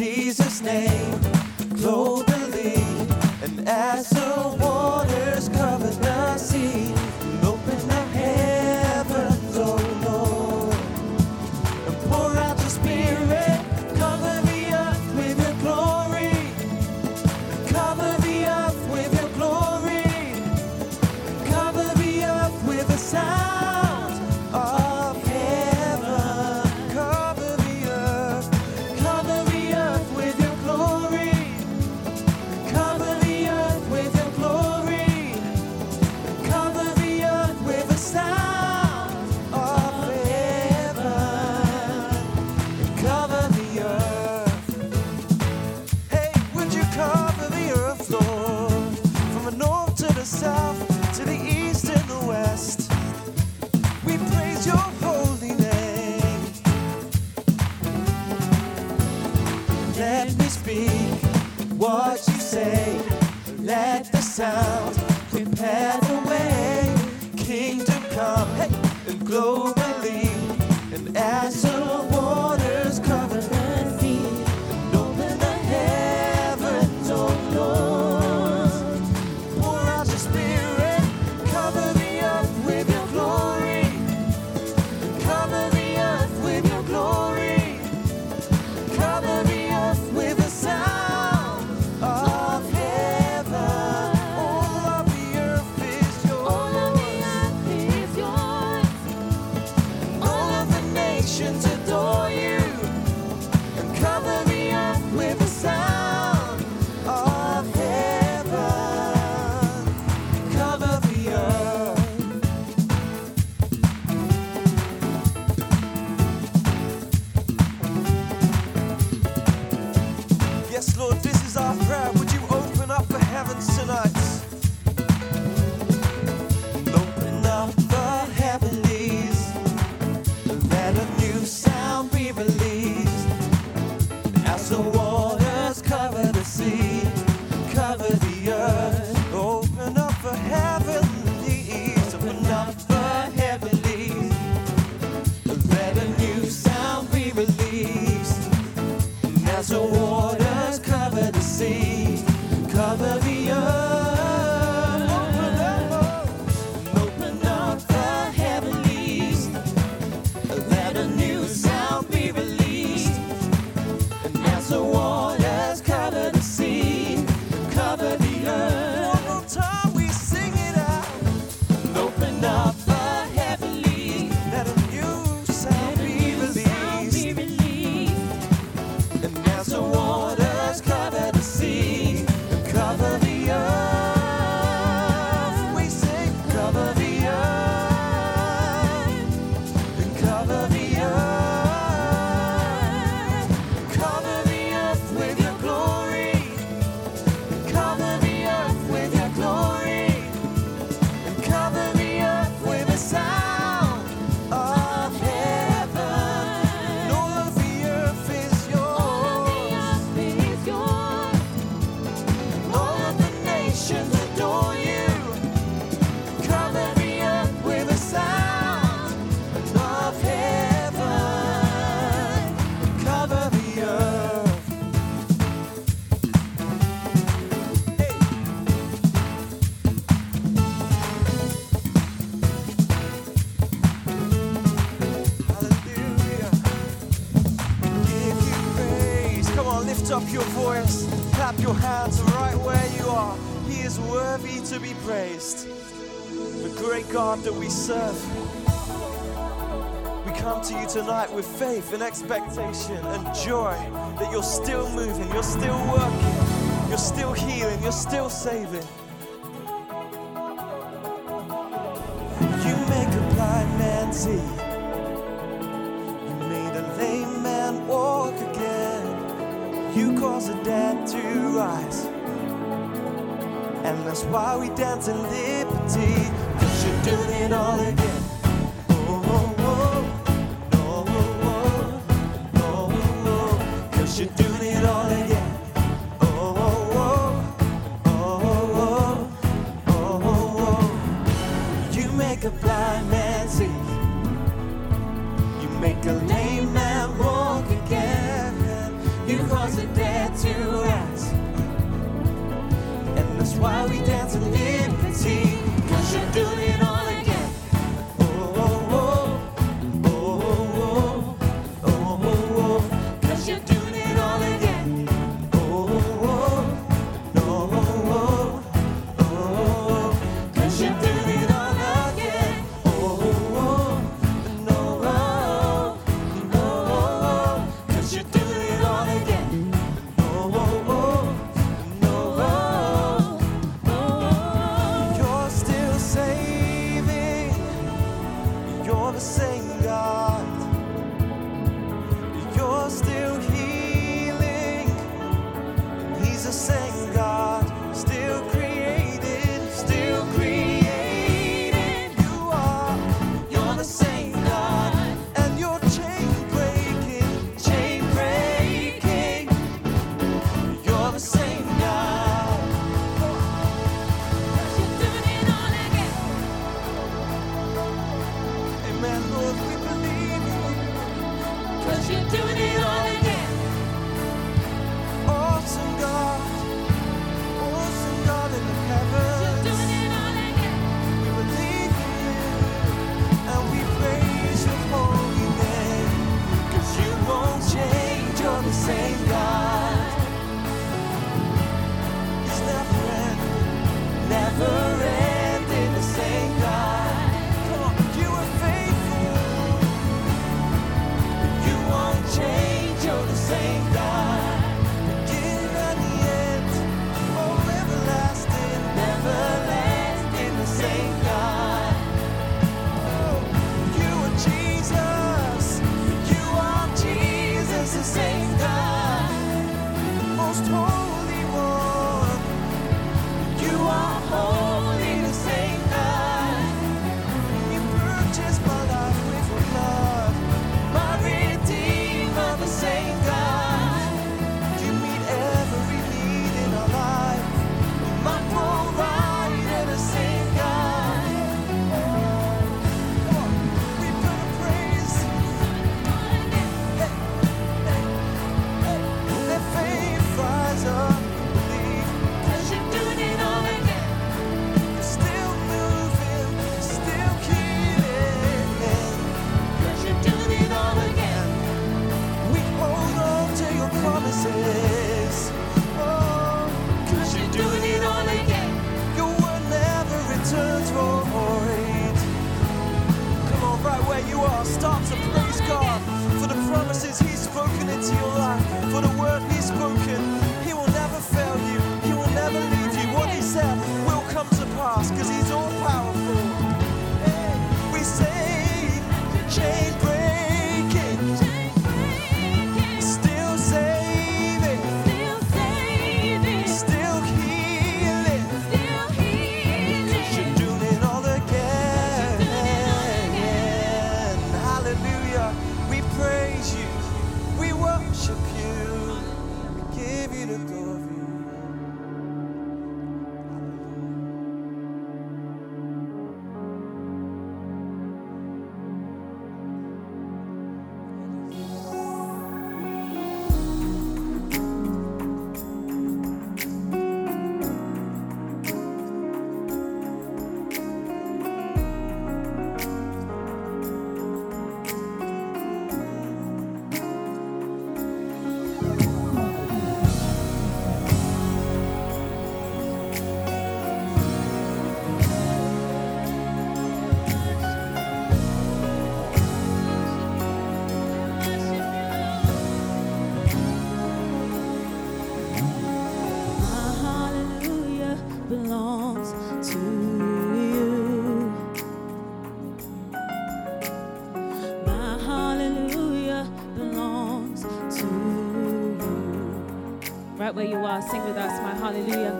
Jesus' name, globally and as the great God that we serve. We come to you tonight with faith and expectation and joy that you're still moving, you're still working, you're still healing, you're still saving. You make a blind man see. You made a lame man walk again. You cause a dead to rise. And that's why we dance in liberty you're doing it all again. Oh, oh, oh. Oh, oh. Oh, oh. You're doing it all again. Oh, oh, oh. Oh, oh, oh. Oh, oh, oh. You make a blind man see. You make a lame man walk again. You cause dead to rise. And that's why we dance. sing with us, My Hallelujah.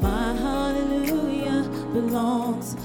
My Hallelujah belongs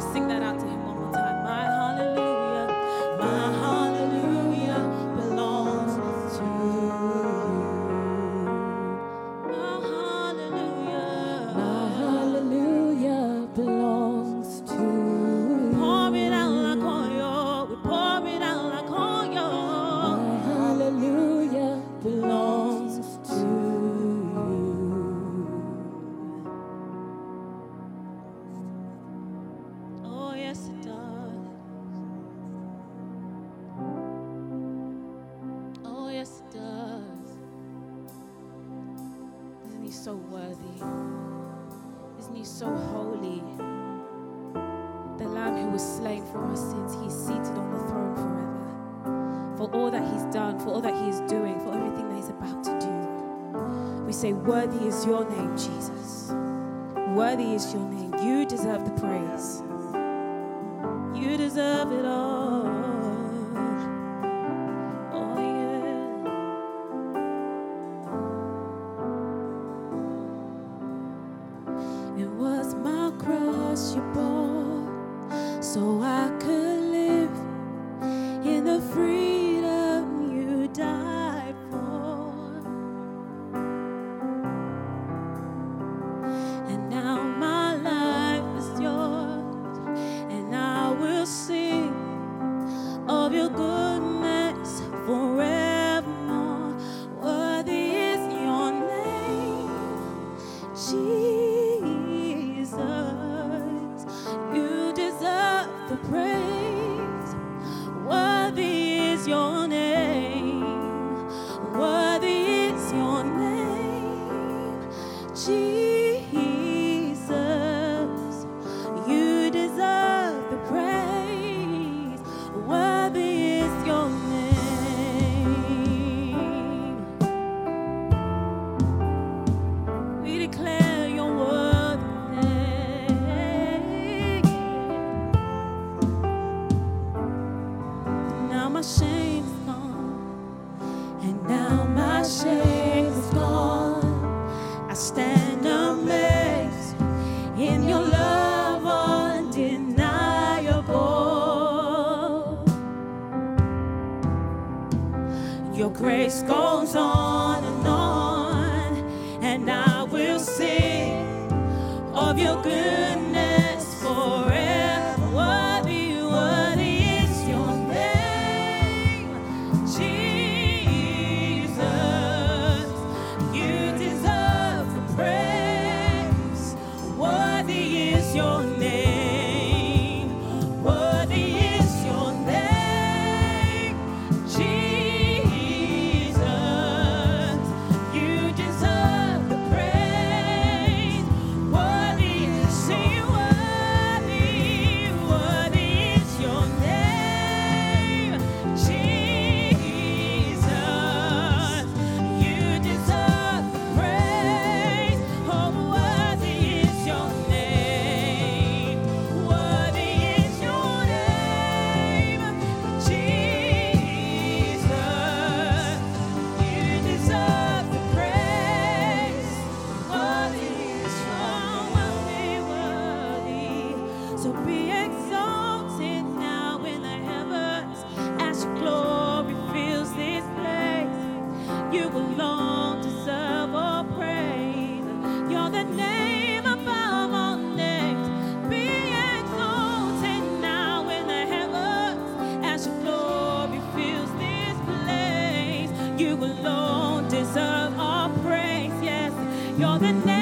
sing that out to him all that He's done, for all that He is doing, for everything that He's about to do. We say, Worthy is your name, Jesus. Worthy is your name. You deserve the praise. You deserve it all. list goes on and on, and I will sing of your good. You're the name.